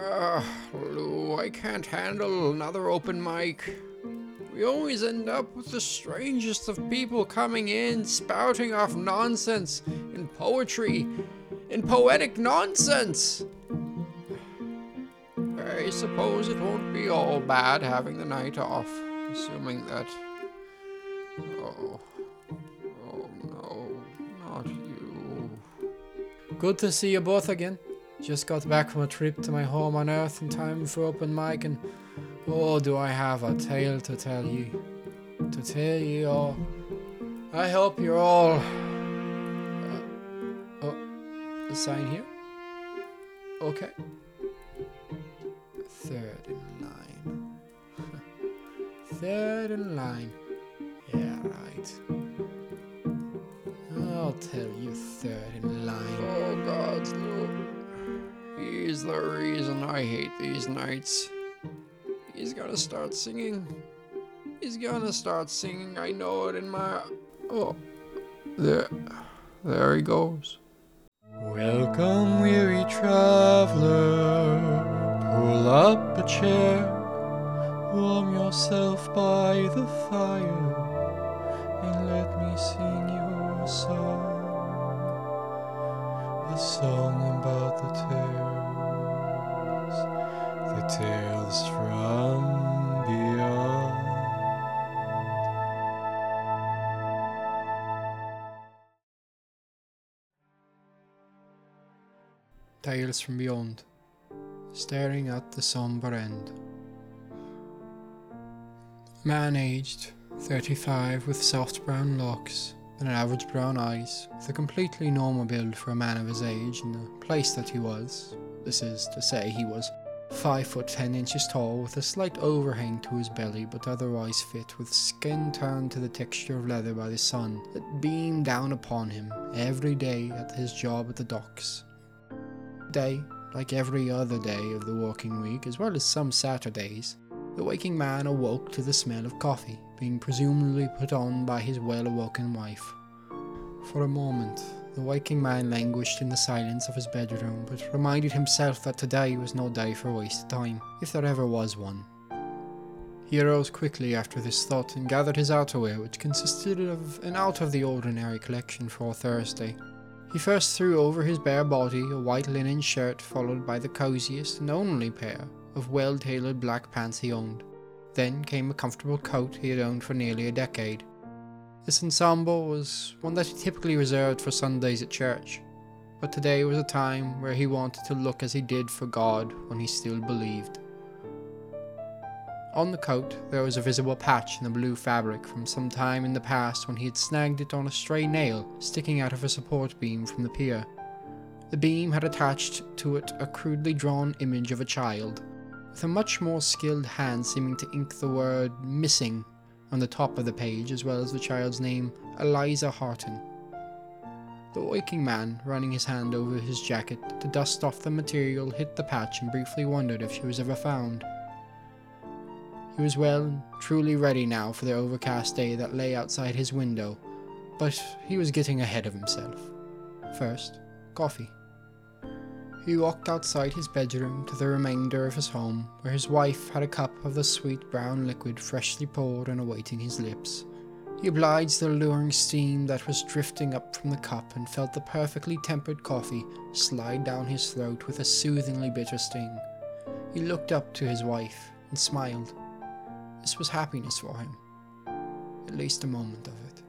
Uh, Lou, I can't handle another open mic. We always end up with the strangest of people coming in, spouting off nonsense in poetry, in poetic nonsense. I suppose it won't be all bad having the night off, assuming that. Oh. Oh no, not you. Good to see you both again. Just got back from a trip to my home on Earth in time for open mic, and oh, do I have a tale to tell you. To tell you all. I hope you're all. Uh, oh, sign here? Okay. Third in line. Third in line. Yeah, right. I'll tell you third in line. Oh God, Lou. He's the reason I hate these nights. He's gonna start singing. He's gonna start singing. I know it in my. Oh, there, there he goes. Welcome, weary traveler. Pull up a chair. Warm yourself by the fire. And let me sing you a song. A song about the tales. The tales from beyond. Tales from Beyond, staring at the somber end. Man aged 35 with soft brown locks and an average brown eyes, with a completely normal build for a man of his age and the place that he was. This is to say, he was 5 foot 10 inches tall with a slight overhang to his belly, but otherwise fit, with skin turned to the texture of leather by the sun that beamed down upon him every day at his job at the docks day, like every other day of the working week, as well as some Saturdays, the waking man awoke to the smell of coffee being presumably put on by his well awoken wife. For a moment, the waking man languished in the silence of his bedroom, but reminded himself that today was no day for wasted time, if there ever was one. He arose quickly after this thought and gathered his outerwear, which consisted of an out of the ordinary collection for Thursday. He first threw over his bare body a white linen shirt, followed by the coziest and only pair of well tailored black pants he owned. Then came a comfortable coat he had owned for nearly a decade. This ensemble was one that he typically reserved for Sundays at church, but today was a time where he wanted to look as he did for God when he still believed. On the coat, there was a visible patch in the blue fabric from some time in the past when he had snagged it on a stray nail sticking out of a support beam from the pier. The beam had attached to it a crudely drawn image of a child, with a much more skilled hand seeming to ink the word missing on the top of the page, as well as the child's name, Eliza Harton. The waking man, running his hand over his jacket to dust off the material, hit the patch and briefly wondered if she was ever found. He was well truly ready now for the overcast day that lay outside his window, but he was getting ahead of himself. First, coffee. He walked outside his bedroom to the remainder of his home, where his wife had a cup of the sweet brown liquid freshly poured and awaiting his lips. He obliged the alluring steam that was drifting up from the cup and felt the perfectly tempered coffee slide down his throat with a soothingly bitter sting. He looked up to his wife and smiled. This was happiness for him, at least a moment of it.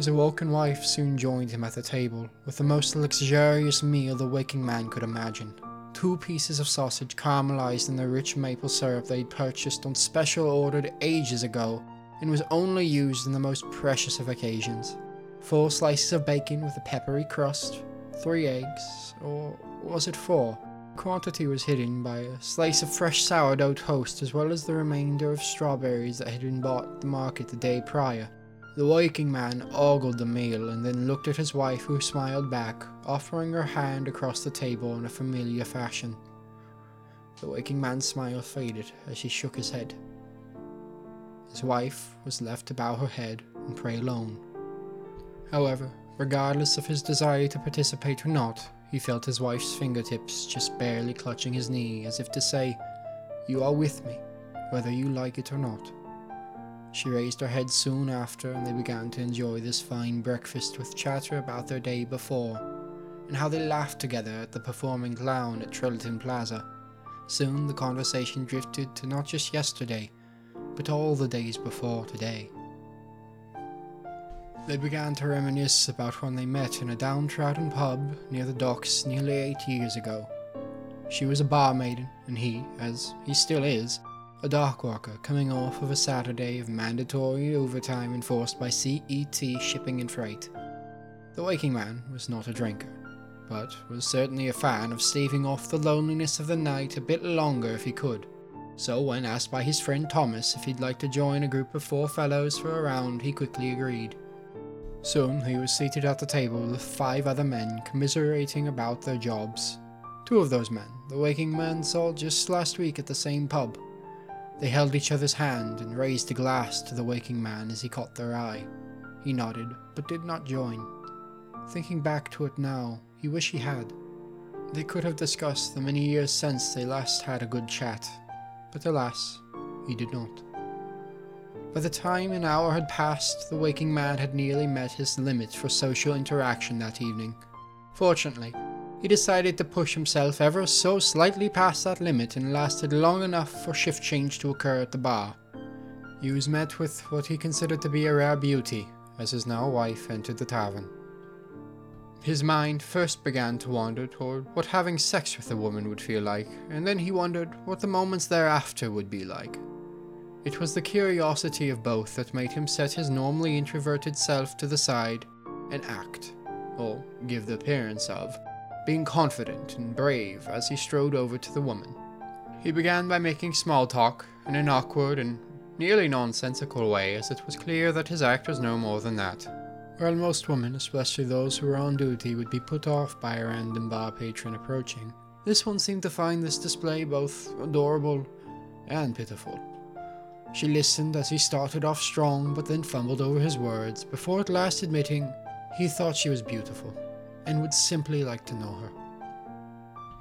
His awoken wife soon joined him at the table with the most luxurious meal the waking man could imagine. Two pieces of sausage caramelized in the rich maple syrup they'd purchased on special ordered ages ago and was only used in the most precious of occasions. Four slices of bacon with a peppery crust, three eggs, or was it four? Quantity was hidden by a slice of fresh sourdough toast as well as the remainder of strawberries that had been bought at the market the day prior. The waking man ogled the meal and then looked at his wife, who smiled back, offering her hand across the table in a familiar fashion. The waking man's smile faded as she shook his head. His wife was left to bow her head and pray alone. However, regardless of his desire to participate or not, he felt his wife's fingertips just barely clutching his knee as if to say, You are with me, whether you like it or not. She raised her head soon after, and they began to enjoy this fine breakfast with chatter about their day before, and how they laughed together at the performing clown at Trilton Plaza. Soon the conversation drifted to not just yesterday, but all the days before today. They began to reminisce about when they met in a downtrodden pub near the docks nearly eight years ago. She was a barmaid, and he, as he still is, a dock worker coming off of a Saturday of mandatory overtime enforced by CET Shipping and Freight. The waking man was not a drinker, but was certainly a fan of staving off the loneliness of the night a bit longer if he could. So, when asked by his friend Thomas if he'd like to join a group of four fellows for a round, he quickly agreed. Soon he was seated at the table with five other men commiserating about their jobs. Two of those men, the waking man saw just last week at the same pub. They held each other's hand and raised a glass to the waking man as he caught their eye. He nodded, but did not join. Thinking back to it now, he wished he had. They could have discussed the many years since they last had a good chat, but alas, he did not. By the time an hour had passed, the waking man had nearly met his limit for social interaction that evening. Fortunately, he decided to push himself ever so slightly past that limit and lasted long enough for shift change to occur at the bar. He was met with what he considered to be a rare beauty as his now wife entered the tavern. His mind first began to wander toward what having sex with a woman would feel like, and then he wondered what the moments thereafter would be like. It was the curiosity of both that made him set his normally introverted self to the side and act, or give the appearance of, being confident and brave as he strode over to the woman. He began by making small talk in an awkward and nearly nonsensical way, as it was clear that his act was no more than that. While most women, especially those who were on duty, would be put off by a random bar patron approaching, this one seemed to find this display both adorable and pitiful. She listened as he started off strong, but then fumbled over his words, before at last admitting he thought she was beautiful and would simply like to know her.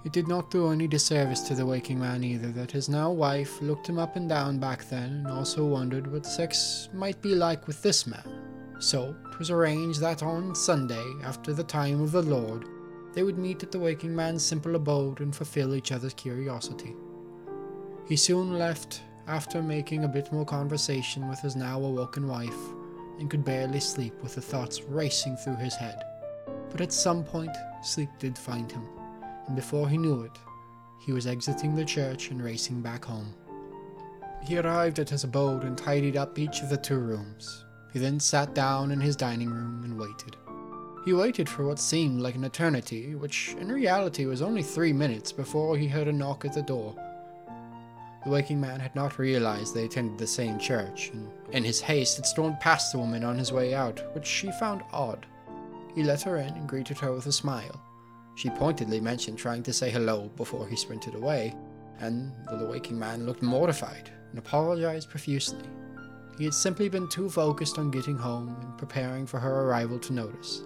It did not do any disservice to the waking man either that his now wife looked him up and down back then and also wondered what sex might be like with this man. So it was arranged that on Sunday, after the time of the Lord, they would meet at the waking man's simple abode and fulfill each other's curiosity. He soon left after making a bit more conversation with his now awoken wife and could barely sleep with the thoughts racing through his head. But at some point, sleep did find him, and before he knew it, he was exiting the church and racing back home. He arrived at his abode and tidied up each of the two rooms. He then sat down in his dining room and waited. He waited for what seemed like an eternity, which in reality was only three minutes before he heard a knock at the door. The waking man had not realized they attended the same church, and in his haste had stormed past the woman on his way out, which she found odd. He let her in and greeted her with a smile. She pointedly mentioned trying to say hello before he sprinted away, and the waking man looked mortified and apologized profusely. He had simply been too focused on getting home and preparing for her arrival to notice.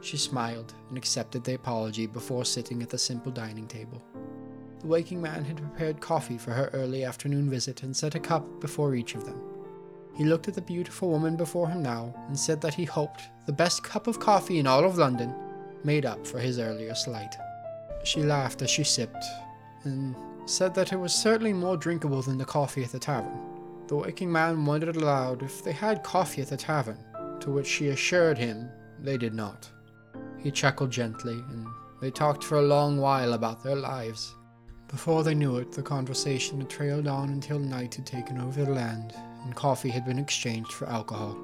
She smiled and accepted the apology before sitting at the simple dining table. The waking man had prepared coffee for her early afternoon visit and set a cup before each of them. He looked at the beautiful woman before him now and said that he hoped the best cup of coffee in all of London made up for his earlier slight. She laughed as she sipped and said that it was certainly more drinkable than the coffee at the tavern. The waking man wondered aloud if they had coffee at the tavern, to which she assured him they did not. He chuckled gently, and they talked for a long while about their lives. Before they knew it, the conversation had trailed on until night had taken over the land, and coffee had been exchanged for alcohol.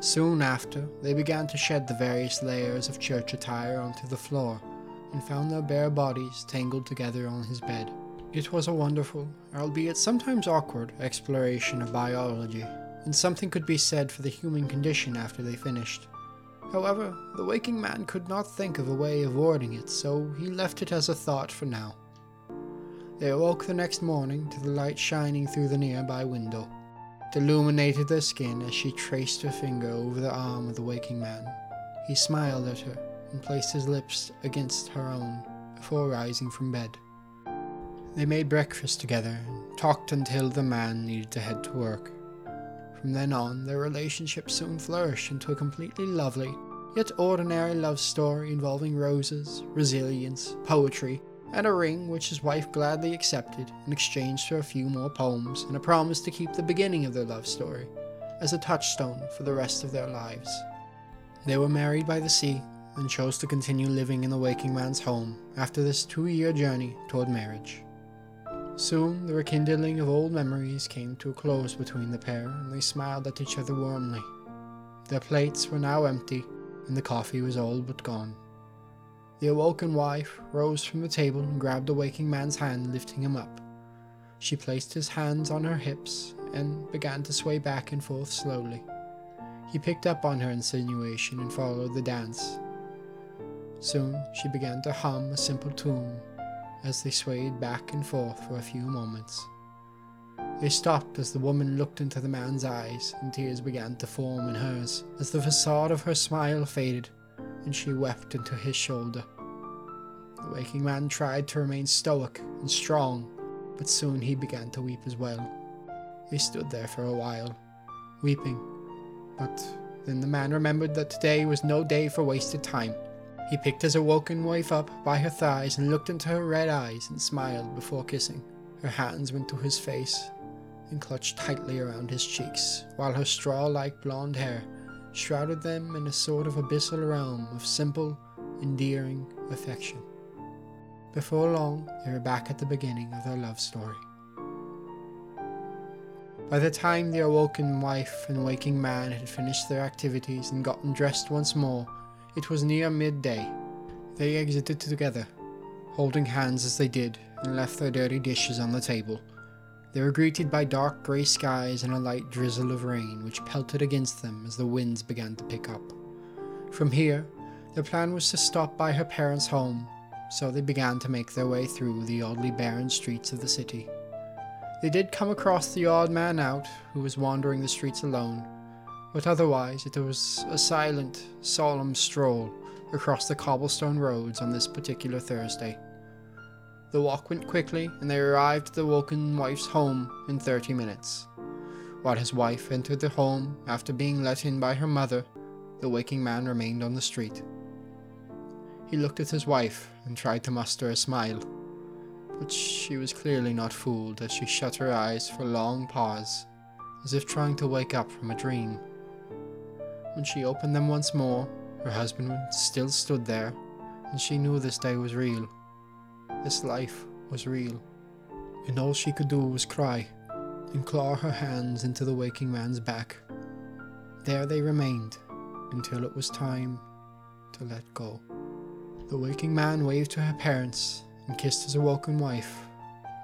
Soon after, they began to shed the various layers of church attire onto the floor, and found their bare bodies tangled together on his bed. It was a wonderful, albeit sometimes awkward, exploration of biology, and something could be said for the human condition after they finished. However, the waking man could not think of a way of wording it, so he left it as a thought for now. They awoke the next morning to the light shining through the nearby window. Illuminated their skin as she traced her finger over the arm of the waking man. He smiled at her and placed his lips against her own before rising from bed. They made breakfast together and talked until the man needed to head to work. From then on, their relationship soon flourished into a completely lovely, yet ordinary love story involving roses, resilience, poetry, and a ring which his wife gladly accepted in exchange for a few more poems and a promise to keep the beginning of their love story as a touchstone for the rest of their lives. They were married by the sea and chose to continue living in the waking man's home after this two year journey toward marriage. Soon the rekindling of old memories came to a close between the pair, and they smiled at each other warmly. Their plates were now empty, and the coffee was all but gone. The awoken wife rose from the table and grabbed the waking man's hand, lifting him up. She placed his hands on her hips and began to sway back and forth slowly. He picked up on her insinuation and followed the dance. Soon she began to hum a simple tune as they swayed back and forth for a few moments. They stopped as the woman looked into the man's eyes, and tears began to form in hers as the facade of her smile faded and she wept into his shoulder. The waking man tried to remain stoic and strong, but soon he began to weep as well. They stood there for a while, weeping, but then the man remembered that today was no day for wasted time. He picked his awoken wife up by her thighs and looked into her red eyes and smiled before kissing. Her hands went to his face and clutched tightly around his cheeks, while her straw like blonde hair shrouded them in a sort of abyssal realm of simple, endearing affection. Before long, they were back at the beginning of their love story. By the time the awoken wife and waking man had finished their activities and gotten dressed once more, it was near midday. They exited together, holding hands as they did, and left their dirty dishes on the table. They were greeted by dark grey skies and a light drizzle of rain which pelted against them as the winds began to pick up. From here, their plan was to stop by her parents' home, so they began to make their way through the oddly barren streets of the city. They did come across the odd man out, who was wandering the streets alone, but otherwise it was a silent, solemn stroll across the cobblestone roads on this particular Thursday. The walk went quickly, and they arrived at the woken wife's home in 30 minutes. While his wife entered the home after being let in by her mother, the waking man remained on the street. He looked at his wife and tried to muster a smile, but she was clearly not fooled as she shut her eyes for a long pause, as if trying to wake up from a dream. When she opened them once more, her husband still stood there, and she knew this day was real. This life was real, and all she could do was cry and claw her hands into the waking man's back. There they remained until it was time to let go. The waking man waved to her parents and kissed his awoken wife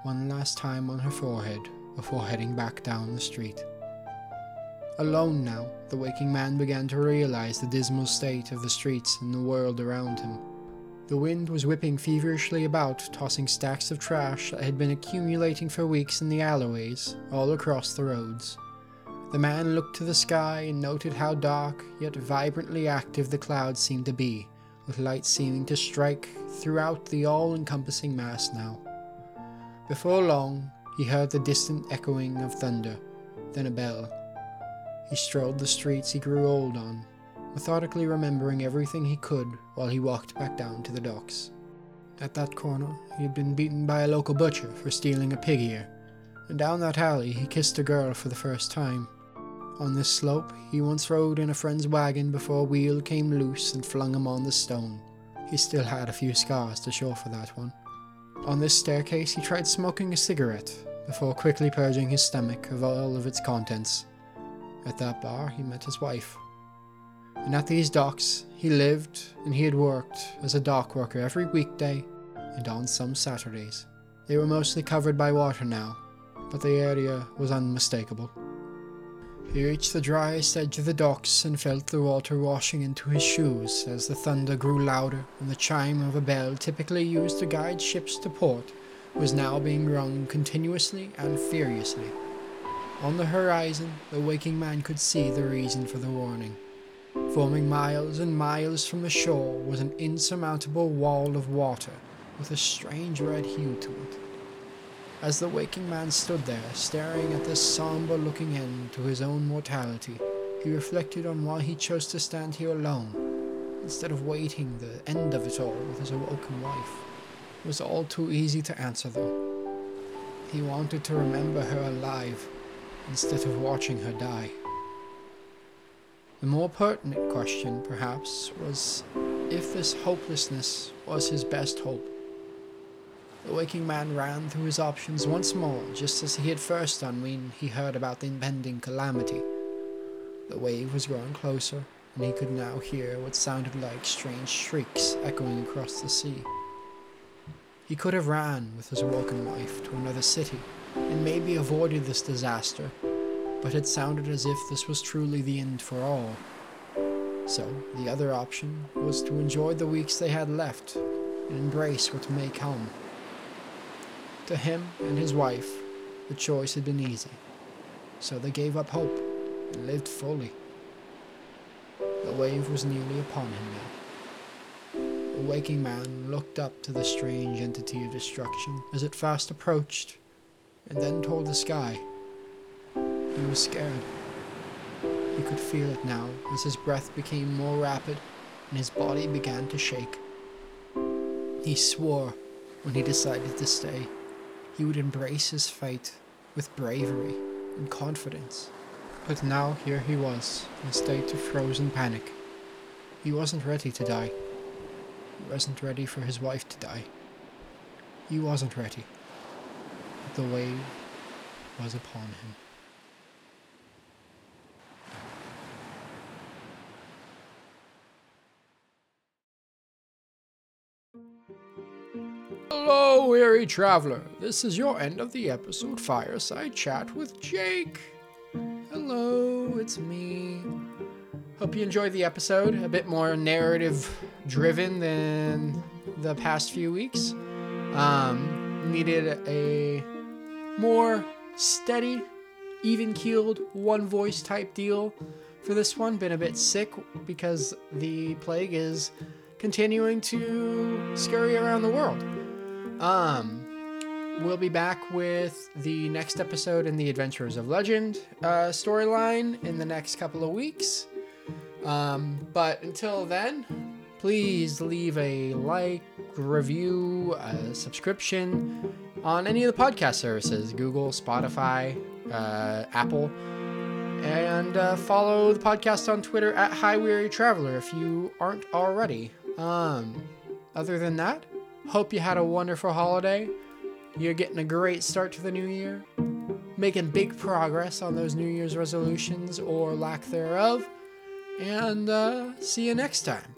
one last time on her forehead before heading back down the street. Alone now, the waking man began to realize the dismal state of the streets and the world around him. The wind was whipping feverishly about, tossing stacks of trash that had been accumulating for weeks in the alleyways all across the roads. The man looked to the sky and noted how dark yet vibrantly active the clouds seemed to be, with light seeming to strike throughout the all encompassing mass now. Before long, he heard the distant echoing of thunder, then a bell. He strolled the streets he grew old on, methodically remembering everything he could while he walked back down to the docks. At that corner, he had been beaten by a local butcher for stealing a pig ear, and down that alley he kissed a girl for the first time. On this slope, he once rode in a friend's wagon before a wheel came loose and flung him on the stone. He still had a few scars to show for that one. On this staircase, he tried smoking a cigarette before quickly purging his stomach of all of its contents. At that bar, he met his wife, and at these docks he lived and he had worked as a dock worker every weekday and on some Saturdays. They were mostly covered by water now, but the area was unmistakable. He reached the driest edge of the docks and felt the water washing into his shoes as the thunder grew louder and the chime of a bell typically used to guide ships to port was now being rung continuously and furiously. On the horizon, the waking man could see the reason for the warning. Forming miles and miles from the shore was an insurmountable wall of water with a strange red hue to it. As the waking man stood there, staring at this somber looking end to his own mortality, he reflected on why he chose to stand here alone, instead of waiting the end of it all with his awoken wife. It was all too easy to answer, though. He wanted to remember her alive, instead of watching her die. The more pertinent question, perhaps, was if this hopelessness was his best hope. The waking man ran through his options once more, just as he had first done when he heard about the impending calamity. The wave was growing closer, and he could now hear what sounded like strange shrieks echoing across the sea. He could have ran with his awoken wife to another city, and maybe avoided this disaster but it sounded as if this was truly the end for all. So, the other option was to enjoy the weeks they had left and embrace what may come. To him and his wife, the choice had been easy, so they gave up hope and lived fully. The wave was nearly upon him now. The waking man looked up to the strange entity of destruction as it fast approached, and then toward the sky. He was scared. He could feel it now as his breath became more rapid and his body began to shake. He swore when he decided to stay, he would embrace his fate with bravery and confidence. But now here he was, in a state of frozen panic. He wasn't ready to die. He wasn't ready for his wife to die. He wasn't ready. The wave was upon him. Traveler. This is your end of the episode Fireside Chat with Jake. Hello, it's me. Hope you enjoyed the episode. A bit more narrative driven than the past few weeks. Um, needed a more steady, even keeled, one voice type deal for this one. Been a bit sick because the plague is continuing to scurry around the world. Um, we'll be back with the next episode in the Adventures of Legend uh, storyline in the next couple of weeks. Um, but until then, please leave a like, review, a subscription on any of the podcast services Google, Spotify, uh, Apple. And uh, follow the podcast on Twitter at High Weary Traveler if you aren't already. Um, other than that, Hope you had a wonderful holiday. You're getting a great start to the new year, making big progress on those New Year's resolutions or lack thereof. And uh, see you next time.